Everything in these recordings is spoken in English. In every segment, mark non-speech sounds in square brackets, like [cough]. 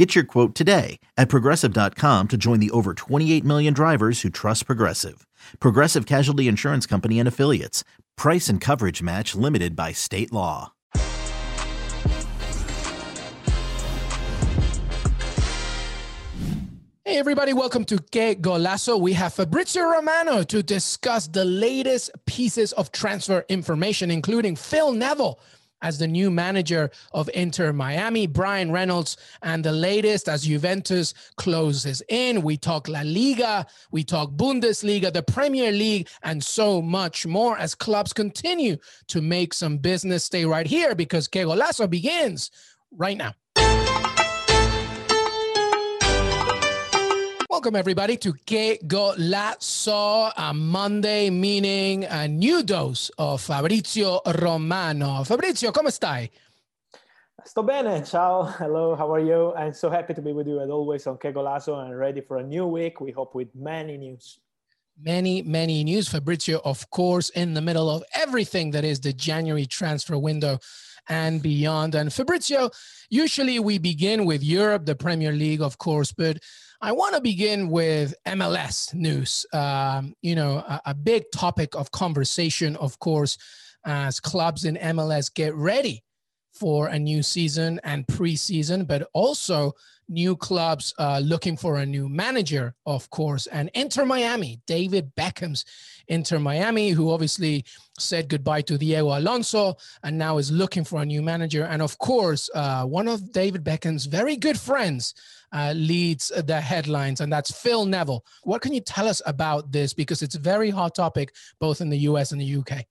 Get your quote today at progressive.com to join the over 28 million drivers who trust Progressive. Progressive Casualty Insurance Company and Affiliates. Price and coverage match limited by state law. Hey, everybody, welcome to Que Golazo. We have Fabrizio Romano to discuss the latest pieces of transfer information, including Phil Neville as the new manager of Inter Miami, Bryan Reynolds, and the latest as Juventus closes in. We talk La Liga, we talk Bundesliga, the Premier League, and so much more as clubs continue to make some business. Stay right here because Que Golazo begins right now. Welcome, everybody, to Que Golazo, a Monday, meaning a new dose of Fabrizio Romano. Fabrizio, come stai? Sto bene, ciao, hello, how are you? I'm so happy to be with you as always on Que Golazo and ready for a new week. We hope with many news. Many, many news. Fabrizio, of course, in the middle of everything that is the January transfer window and beyond. And Fabrizio, usually we begin with Europe, the Premier League, of course, but I want to begin with MLS news. Um, you know, a, a, big topic of conversation, of course, as clubs in MLS get ready for a new season and preseason, but also new clubs uh, looking for a new manager, of course. And Inter Miami, David Beckham's Inter Miami, who obviously said goodbye to Diego Alonso and now is looking for a new manager. And of course, uh, one of David Beckham's very good friends uh, leads the headlines, and that's Phil Neville. What can you tell us about this? Because it's a very hot topic both in the US and the UK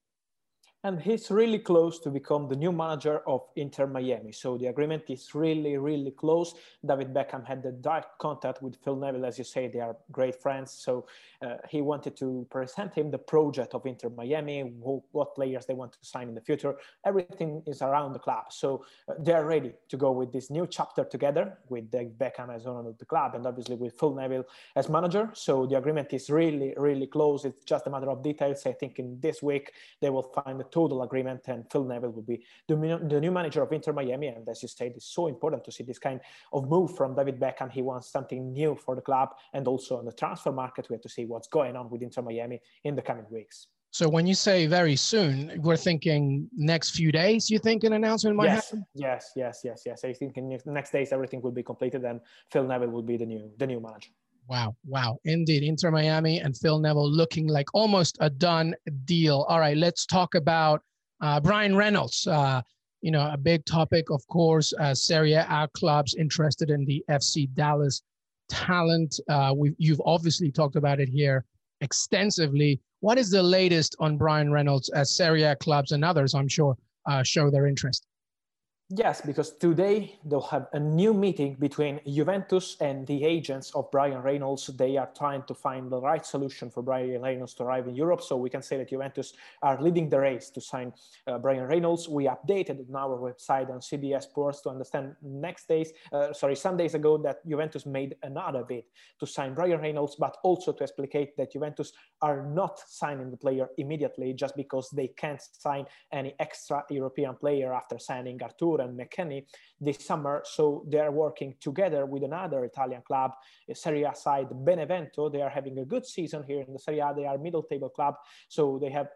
and he's really close to become the new manager of Inter Miami. So the agreement is really, really close. David Beckham had the direct contact with Phil Neville, as you say, they are great friends. So uh, he wanted to present him the project of Inter Miami, who, what players they want to sign in the future. Everything is around the club. So uh, they are ready to go with this new chapter together with David Beckham as owner of the club and obviously with Phil Neville as manager. So the agreement is really, really close. It's just a matter of details. I think in this week they will find total agreement, and Phil Neville will be the, the new manager of Inter Miami. And as you said, it's so important to see this kind of move from David Beckham. He wants something new for the club, and also on the transfer market, we have to see what's going on with Inter Miami in the coming weeks. So when you say very soon, we're thinking next few days. You think an announcement might yes, happen? Yes, yes, yes, yes. I think in the next days everything will be completed, and Phil Neville will be the new the new manager. Wow, wow. Indeed. Inter Miami and Phil Neville looking like almost a done deal. All right, let's talk about uh, Bryan Reynolds. Uh, you know, a big topic, of course, uh, Serie A clubs interested in the FC Dallas talent. Uh, you've obviously talked about it here extensively. What is the latest on Bryan Reynolds as Serie A clubs and others, I'm sure, uh, show their interest? Yes, because today they'll have a new meeting between Juventus and the agents of Bryan Reynolds. They are trying to find the right solution for Bryan Reynolds to arrive in Europe. So we can say that Juventus are leading the race to sign uh, Bryan Reynolds. We updated on our website on CBS Sports to understand next days, uh, sorry, some days ago that Juventus made another bid to sign Bryan Reynolds, but also to explicate that Juventus are not signing the player immediately just because they can't sign any extra European player after signing And McKennie this summer. So they're working together with another Italian club, eh, Serie A side Benevento. They are having a good season here in the Serie A. They are middle table club, so they have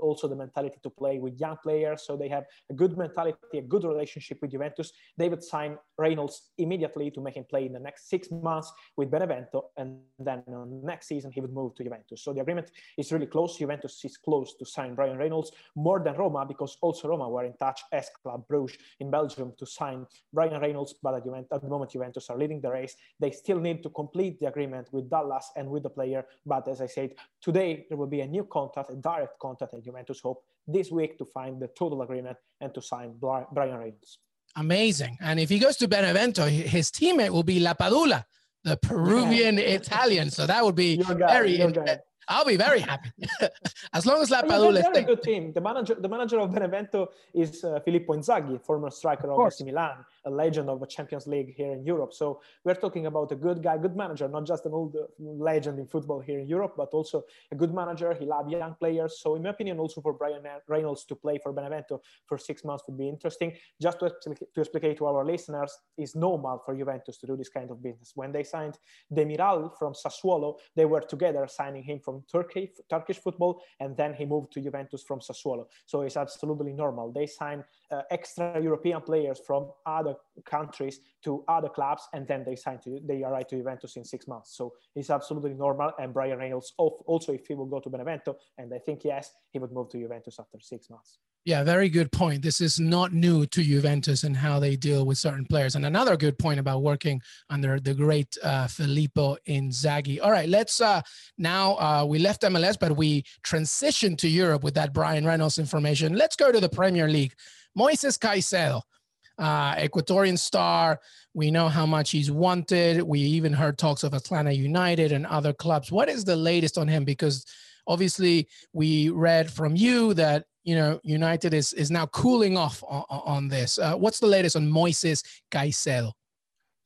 also the mentality to play with young players. So they have a good mentality, a good relationship with Juventus. They would sign Reynolds immediately to make him play in the next six months with Benevento, and then next season he would move to Juventus. So the agreement is really close. Juventus is close to sign Bryan Reynolds more than Roma because also Roma were in touch as Club Bruges in Belgium to sign Bryan Reynolds, but at, Juventus, at the moment Juventus are leading the race. They still need to complete the agreement with Dallas and with the player. But as I said, today there will be a new contract, a direct contract, and Juventus hope this week to find the total agreement and to sign Bryan Reynolds. Amazing. And if he goes to Benevento, his teammate will be Lapadula, the Peruvian Italian. So that would be very I'll be very happy [laughs] as long as Lapadula. Very good team. The manager, the manager of Benevento is uh, Filippo Inzaghi, former striker of, of AC Milan, a legend of the Champions League here in Europe. So we're talking about a good guy, good manager, not just an old uh, legend in football here in Europe, but also a good manager. He loves young players. So in my opinion, also for Bryan Reynolds to play for Benevento for six months would be interesting. Just to, to explain to our listeners, it's normal for Juventus to do this kind of business. When they signed Demiral from Sassuolo, they were together signing him from Turkey, Turkish football, and then he moved to Juventus from Sassuolo. So it's absolutely normal. They sign uh, extra European players from other countries to other clubs, and then they sign to they arrive to Juventus in six months. So it's absolutely normal. And Bryan Reynolds also, if he will go to Benevento, and I think yes, he would move to Juventus after six months. Yeah, very good point. This is not new to Juventus and how they deal with certain players. And another good point about working under the great uh, Filippo Inzaghi. All right, let's uh, now uh, we left MLS, but we transitioned to Europe with that Bryan Reynolds information. Let's go to the Premier League. Moises Caicedo, uh, Ecuadorian star. We know how much he's wanted. We even heard talks of Atlanta United and other clubs. What is the latest on him? Because obviously, we read from you that you know United is is now cooling off on, on this. Uh, what's the latest on Moises Caicedo?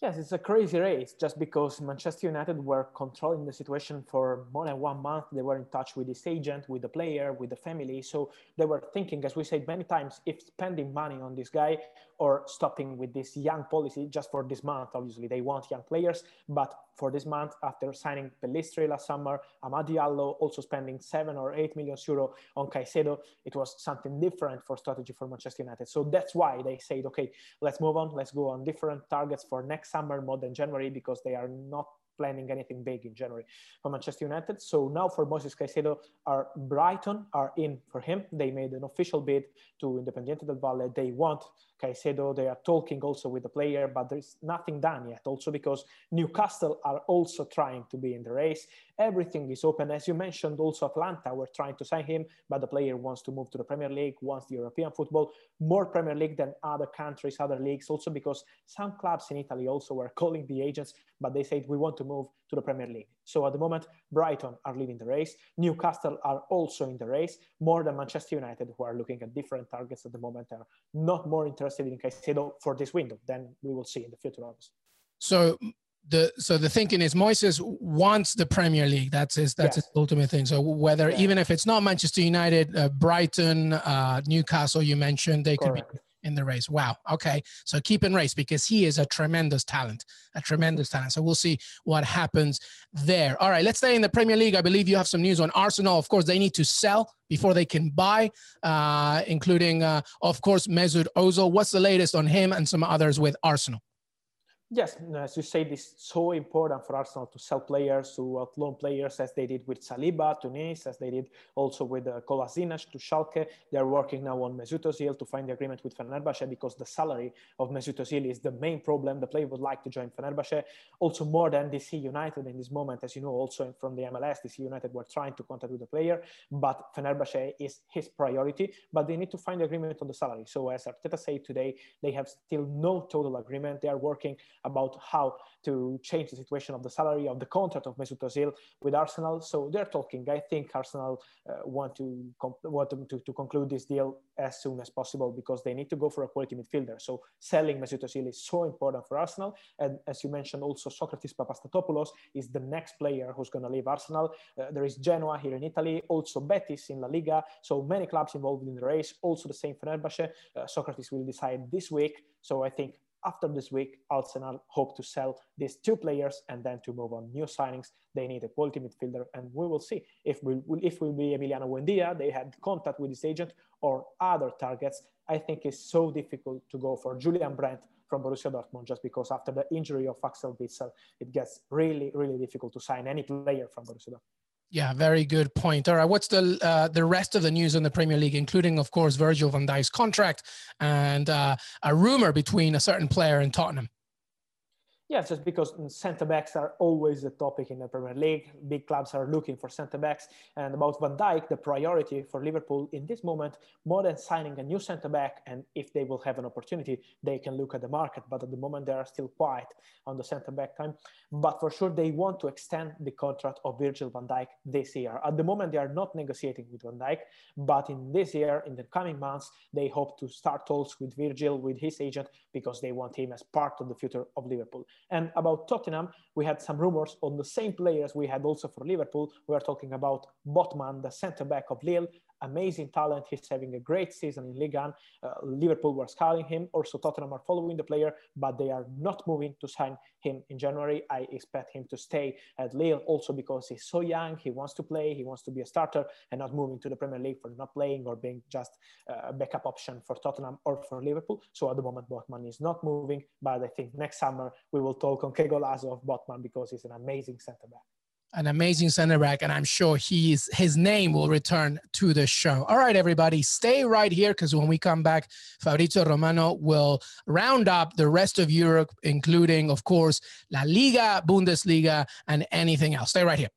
Yes, it's a crazy race just because Manchester United were controlling the situation for more than one month. They were in touch with this agent, with the player, with the family. So they were thinking, as we said many times, if spending money on this guy or stopping with this young policy just for this month. Obviously, they want young players, but for this month, after signing Pellistri last summer, Amad Diallo also spending seven or eight million euro on Caicedo, it was something different for strategy for Manchester United. So that's why they said, okay, let's move on, let's go on different targets for next summer more than January because they are not planning anything big in January for Manchester United. So now for Moises Caicedo, are Brighton are in for him. They made an official bid to Independiente del Valle. They want Caicedo. They are talking also with the player, but there's nothing done yet. Also because Newcastle are also trying to be in the race. Everything is open. As you mentioned, also Atlanta were trying to sign him, but the player wants to move to the Premier League, wants the European football, more Premier League than other countries, other leagues. Also because some clubs in Italy also were calling the agents, but they said we want to move to the Premier League. So at the moment, Brighton are leading the race. Newcastle are also in the race, more than Manchester United, who are looking at different targets at the moment, are not more interested in Caicedo for this window. Then we will see in the future, obviously. So the so the thinking is Moises wants the Premier League. That's his that's yes. his ultimate thing. So whether yeah. even if it's not Manchester United, uh, Brighton, uh, Newcastle, you mentioned they Correct. could be in the race. Wow. Okay. So keep in race because he is a tremendous talent, a tremendous talent. So we'll see what happens there. All right. Let's stay in the Premier League. I believe you have some news on Arsenal. Of course, they need to sell before they can buy, uh, including, uh, of course, Mesut Ozil. What's the latest on him and some others with Arsenal? Yes, as you say, it's so important for Arsenal to sell players, to outloan players, as they did with Saliba to Nice, as they did also with uh, Kolasinac to Schalke. They are working now on Mesut Ozil to find the agreement with Fenerbahce because the salary of Mesut Ozil is the main problem. The player would like to join Fenerbahce. Also, more than DC United in this moment, as you know, also from the MLS, DC United were trying to contact with the player, but Fenerbahce is his priority. But they need to find the agreement on the salary. So, as Arteta said today, they have still no total agreement. They are working about how to change the situation of the salary of the contract of Mesut Ozil with Arsenal. So they're talking. I think Arsenal uh, want to want to, to conclude this deal as soon as possible because they need to go for a quality midfielder. So selling Mesut Ozil is so important for Arsenal. And as you mentioned, also Sokratis Papastathopoulos is the next player who's going to leave Arsenal. Uh, there is Genoa here in Italy, also Betis in La Liga. So many clubs involved in the race. Also the same Fenerbahce. Uh, Sokratis will decide this week. So I think after this week, Arsenal hope to sell these two players and then to move on new signings. They need a quality midfielder, and we will see if we will if will be Emiliano Buendia. They had contact with his agent or other targets. I think it's so difficult to go for Julian Brandt from Borussia Dortmund just because after the injury of Axel Witsel, it gets really really difficult to sign any player from Borussia Dortmund. Yeah, very good point. All right, what's the uh, the rest of the news in the Premier League, including, of course, Virgil van Dijk's contract and uh, a rumor between a certain player and Tottenham? Yes, just because centre backs are always a topic in the Premier League. Big clubs are looking for centre backs. And about Van Dijk, the priority for Liverpool in this moment, more than signing a new centre back, and if they will have an opportunity, they can look at the market. But at the moment, they are still quiet on the centre back time. But for sure, they want to extend the contract of Virgil van Dijk this year. At the moment, they are not negotiating with Van Dijk, but in this year, in the coming months, they hope to start talks with Virgil, with his agent, because they want him as part of the future of Liverpool. And about Tottenham, we had some rumors on the same players we had also for Liverpool. We are talking about Botman, the centre back of Lille, amazing talent. He's having a great season in Ligue 1. Uh, Liverpool were scouting him. Also, Tottenham are following the player, but they are not moving to sign him in January. I expect him to stay at Lille also because he's so young. He wants to play. He wants to be a starter and not moving to the Premier League for not playing or being just a backup option for Tottenham or for Liverpool. So at the moment, Botman is not moving, but I think next summer we will talk on Qué Golazo of Botman because he's an amazing centre back an amazing center back, and I'm sure he's his name will return to the show. All right, everybody, stay right here because when we come back, Fabrizio Romano will round up the rest of Europe, including, of course, La Liga, Bundesliga, and anything else. Stay right here.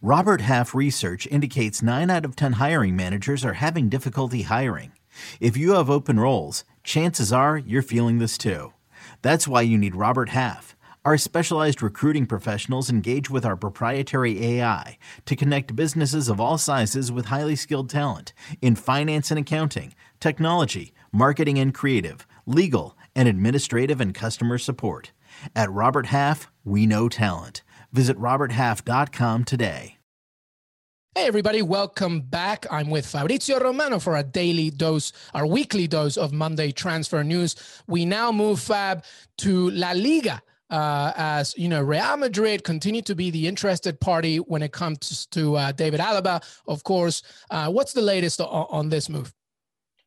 Robert Half research indicates nine out of 10 hiring managers are having difficulty hiring. If you have open roles, chances are you're feeling this too. That's why you need Robert Half. Our specialized recruiting professionals engage with our proprietary AI to connect businesses of all sizes with highly skilled talent in finance and accounting, technology, marketing and creative, legal, and administrative and customer support. At Robert Half, we know talent. Visit RobertHalf.com today. Hey, everybody, welcome back. I'm with Fabrizio Romano for a daily dose, our weekly dose of Monday transfer news. We now move, Fab, to La Liga uh, as you know, Real Madrid continue to be the interested party when it comes to uh, David Alaba. Of course, uh, what's the latest on, on, this move?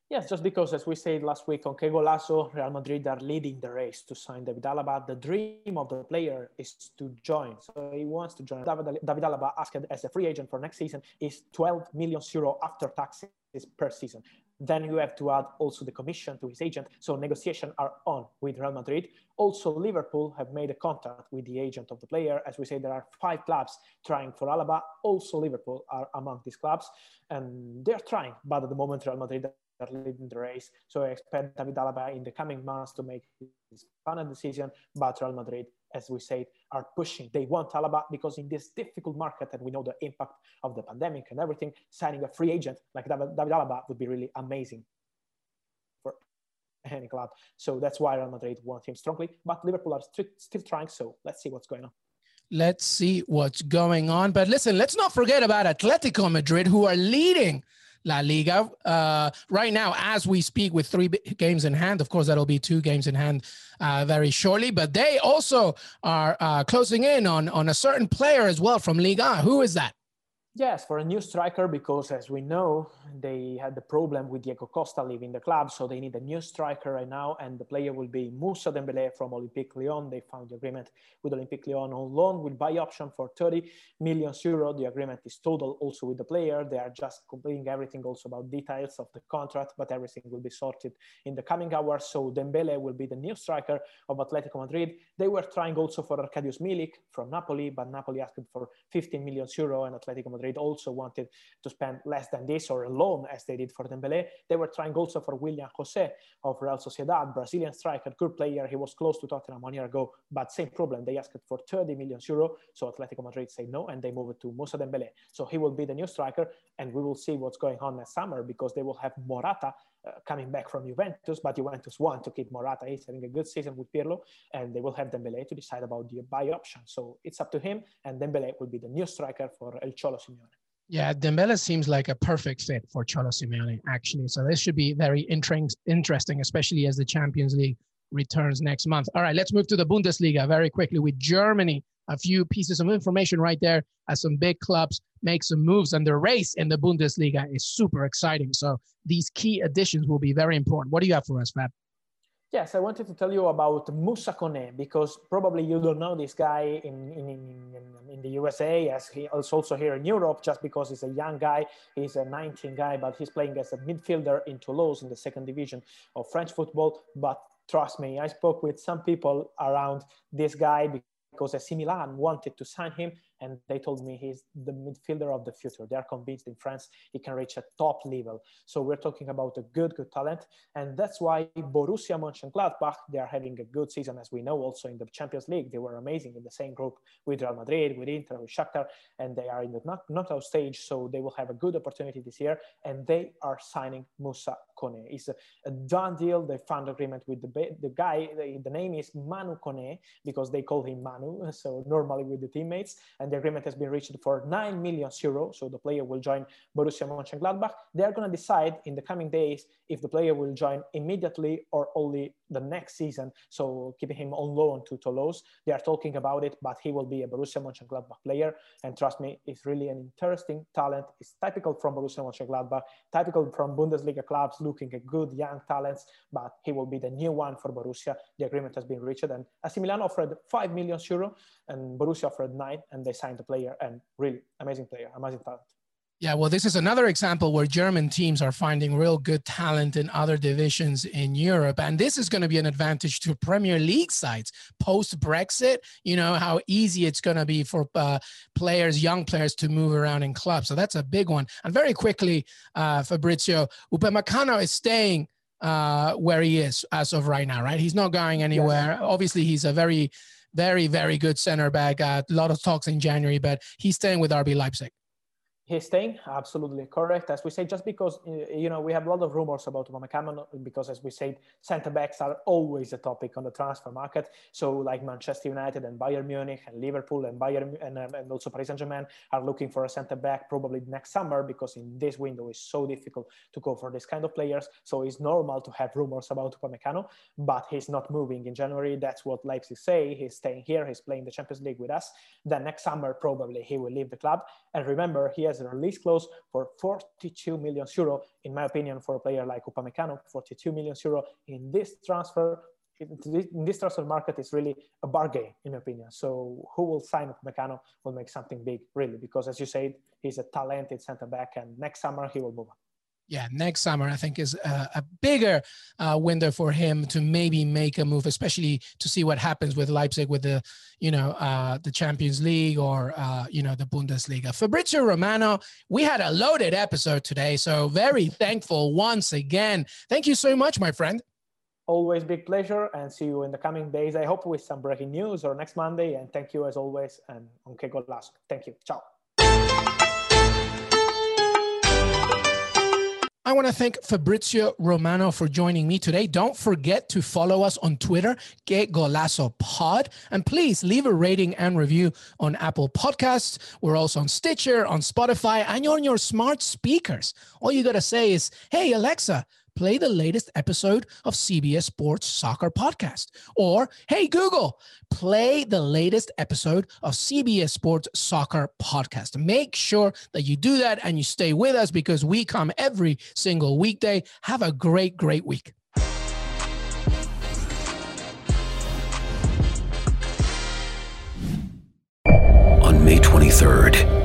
Yes, just because, as we said last week on Qué Golazo, Real Madrid are leading the race to sign David Alaba. The dream of the player is to join, so he wants to join. David, David Alaba, asked as a free agent for next season, is 12 million euro after taxes per season. Then you have to add also the commission to his agent. So negotiations are on with Real Madrid. Also, Liverpool have made a contact with the agent of the player. As we say, there are five clubs trying for Alaba. Also, Liverpool are among these clubs, and they're trying. But at the moment, Real Madrid are leading the race. So I expect David Alaba in the coming months to make his final decision. But Real Madrid as we said, are pushing. They want Alaba because in this difficult market, and we know the impact of the pandemic and everything, signing a free agent like David, David Alaba would be really amazing for any club. So that's why Real Madrid want him strongly. But Liverpool are st- still trying. So let's see what's going on. Let's see what's going on. But listen, let's not forget about Atletico Madrid, who are leading La Liga. Uh, right now, as we speak, with three games in hand, of course, that'll be two games in hand uh, very shortly. But they also are uh, closing in on on a certain player as well from Liga. Who is that? Yes, for a new striker, because as we know, they had the problem with Diego Costa leaving the club, so they need a new striker right now, and the player will be Moussa Dembele from Olympique Lyon. They found the agreement with Olympique Lyon on loan with buy option for 30 million euro. The agreement is total also with the player. They are just completing everything also about details of the contract, but everything will be sorted in the coming hours. So Dembele will be the new striker of Atletico Madrid. They were trying also for Arkadiusz Milik from Napoli, but Napoli asked for 15 million euro, and Atletico Madrid Madrid also wanted to spend less than this or alone as they did for Dembele. They were trying also for William Jose of Real Sociedad, Brazilian striker, good player. He was close to Tottenham one year ago, but same problem. They asked for 30 million euro, so Atletico Madrid said no, and they moved to Moussa Dembele. So he will be the new striker, and we will see what's going on next summer because they will have Morata uh, coming back from Juventus, but Juventus want to keep Morata. He's having a good season with Pirlo, and they will have Dembele to decide about the buy option. So it's up to him, and Dembele will be the new striker for El Cholo Simeone. Yeah, Dembele seems like a perfect fit for Cholo Simeone, actually. So this should be very interesting, especially as the Champions League returns next month. All right, let's move to the Bundesliga very quickly with Germany. A few pieces of information right there as some big clubs make some moves, and the race in the Bundesliga is super exciting. So these key additions will be very important. What do you have for us, Fab? Yes, I wanted to tell you about Moussa Kone because probably you don't know this guy in, in, in, in, the USA as he is also here in Europe just because he's a young guy. He's a 19 guy, but he's playing as a midfielder in Toulouse in the second division of French football. But trust me, I spoke with some people around this guy because AC Milan wanted to sign him and they told me he's the midfielder of the future. They are convinced in France he can reach a top level. So we're talking about a good, good talent, and that's why Borussia Mönchengladbach they are having a good season, as we know. Also in the Champions League, they were amazing in the same group with Real Madrid, with Inter, with Shakhtar, and they are in the knockout stage. So they will have a good opportunity this year, and they are signing Moussa Kone. It's a, a done deal. They found agreement with the the guy. The, the name is Manu Kone because they call him Manu. [laughs] So normally with the teammates and the agreement has been reached for 9 million euro. So the player will join Borussia Mönchengladbach. They are going to decide in the coming days if the player will join immediately or only the next season. So keeping him on loan to Toulouse. They are talking about it, but he will be a Borussia Mönchengladbach player. And trust me, it's really an interesting talent. It's typical from Borussia Mönchengladbach, typical from Bundesliga clubs looking at good young talents, but he will be the new one for Borussia. The agreement has been reached and AC Milan offered 5 million euro and Borussia offered 9 and they signed the player and really amazing player, amazing talent. Yeah, well, this is another example where German teams are finding real good talent in other divisions in Europe. And this is going to be an advantage to Premier League sides post Brexit. You know, how easy it's going to be for uh, players, young players, to move around in clubs. So that's a big one. And very quickly, uh, Fabrizio, Upamecano is staying uh, where he is as of right now, right? He's not going anywhere. Yes. Obviously, he's a very, very, very good center back. Uh, a lot of talks in January, but he's staying with RB Leipzig. He's staying absolutely correct. As we say, just because you know we have a lot of rumors about Upamecano, because as we said, centre backs are always a topic on the transfer market. So like Manchester United and Bayern Munich and Liverpool and Bayern and, um, and also Paris Saint Germain are looking for a centre back probably next summer because in this window is so difficult to go for this kind of players. So it's normal to have rumors about Upamecano, but he's not moving in January. That's what Leipzig say. He's staying here. He's playing the Champions League with us. Then next summer probably he will leave the club. And remember, he has a release clause for 42 million euro. In my opinion, for a player like Upamecano, 42 million euro in this transfer in this transfer market is really a bargain, in my opinion. So who will sign Upamecano will make something big, really, because as you said, he's a talented center back, and next summer he will move on yeah, next summer I think is a, a bigger uh, window for him to maybe make a move, especially to see what happens with Leipzig with the, you know, uh, the Champions League or uh, you know the Bundesliga. Fabrizio Romano, we had a loaded episode today, so very thankful once again. Thank you so much, my friend. Always big pleasure, and see you in the coming days. I hope with some breaking news or next Monday. And thank you as always, and on que golazo. Thank you. Ciao. I want to thank Fabrizio Romano for joining me today. Don't forget to follow us on Twitter, Que Golazo Pod, and please leave a rating and review on Apple Podcasts. We're also on Stitcher, on Spotify, and on your smart speakers. All you got to say is, "Hey Alexa." Play the latest episode of CBS Sports Soccer Podcast. Or, hey, Google, play the latest episode of CBS Sports Soccer Podcast. Make sure that you do that and you stay with us because we come every single weekday. Have a great, great week. On May 23rd,